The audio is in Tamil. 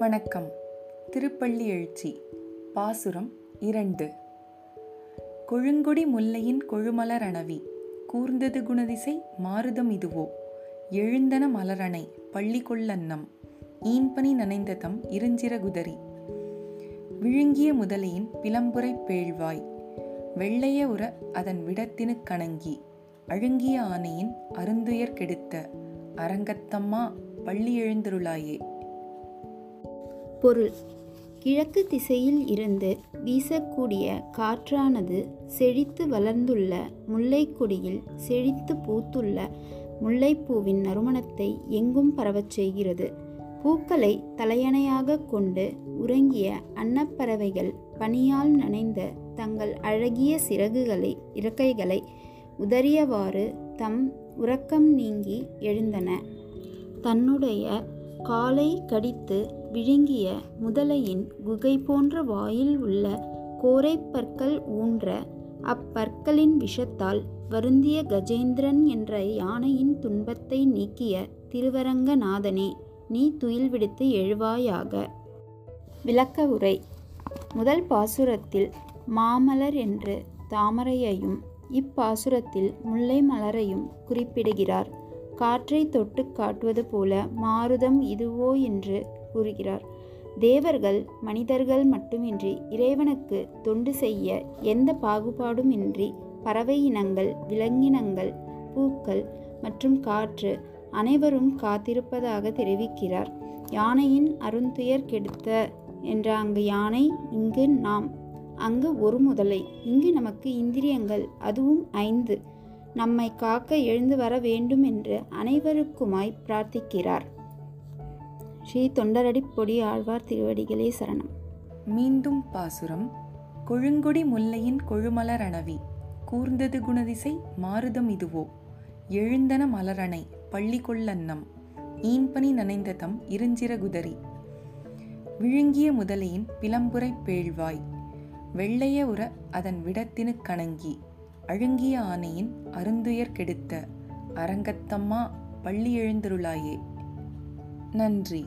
வணக்கம். திருப்பள்ளி எழுச்சி பாசுரம் இரண்டு. கொழுங்கொடி முல்லையின் கொழுமலர் அணவி கூர்ந்தது குணதிசை மாருதம் இதுவோ? எழுந்தன மலரணை பள்ளி கொள்ளன்னம் ஈன்பனி நனைந்ததம் இருஞ்சிறகுதரி விழுங்கிய முதலையின் பிளம்புரை பேழ்வாய் வெள்ளைய உற அதன் விடத்தினு கணங்கி அழுங்கிய ஆனையின் அருந்துயர் கெடுத்த அரங்கத்தம்மா பள்ளி எழுந்திருளாயே. பொருள். கிழக்கு திசையில் இருந்து வீசக்கூடிய காற்றானது செழித்து வளர்ந்துள்ள முல்லைக்கொடியில் செழித்து பூத்துள்ள முல்லைப்பூவின் நறுமணத்தை எங்கும் பரவச் செய்கிறது. பூக்களை தலையணையாக கொண்டு உறங்கிய அன்னப்பறவைகள் பனியால் நனைந்த தங்கள் அழகிய சிறகுகளை இறக்கைகளை உதறியவாறு தம் உறக்கம் நீங்கி எழுந்தன. தன்னுடைய காலை கடித்து விழுங்கிய முதலையின் குகை போன்ற வாயில் உள்ள கோரைப்பற்கள் ஊன்ற அப்பற்களின் விஷத்தால் வருந்திய கஜேந்திரன் என்ற யானையின் துன்பத்தை நீக்கிய திருவரங்கநாதனே நீ துயில் விடுத்து எழுவாயாக. விளக்க உரை. முதல் பாசுரத்தில் மாமலர் என்று தாமரையையும் இப்பாசுரத்தில் முல்லை மலரையும் குறிப்பிடுகிறார். காற்றை தொட்டு காட்டுவது போல மாருதம் இதுவோ என்று கூறுகிறார். தேவர்கள் மனிதர்கள் மட்டுமின்றி இறைவனுக்கு தொண்டு செய்ய எந்த பாகுபாடும் இன்றி பறவை இனங்கள் விலங்கினங்கள் பூக்கள் மற்றும் காற்று அனைவரும் காத்திருப்பதாக தெரிவிக்கிறார். யானையின் அருந்துயர் கெடுத்த என்ற அங்கு யானை இங்கு நாம் அங்கு ஒரு முதலை. இங்கு நமக்கு இந்திரியங்கள் அதுவும் ஐந்து. நம்மை காக்க எழுந்து வர வேண்டும் என்று அனைவருக்குமாய் பிரார்த்திக்கிறார். ஸ்ரீ தொண்டரடி பொடி ஆழ்வார் திருவடிகளே சரணம். மீண்டும் பாசுரம். கொழுங்கொடி முல்லையின் கொழுமலர் அணவி. கூர்ந்தது குணதிசை மாறுதம் இதுவோ. எழுந்தன மலரணை பள்ளி கொள்ளன்னம் ஈன்பனி நனைந்ததம் இருஞ்சிறகுதரி விழுங்கிய முதலையின் பிளம்புரை பேழ்வாய். வெள்ளைய உற அதன் விடத்தினு கணங்கி. அழுங்கிய ஆனையின் அருந்துயர் கெடுத்த அரங்கத்தம்மா பள்ளி எழுந்தருளாயே. நன்றி.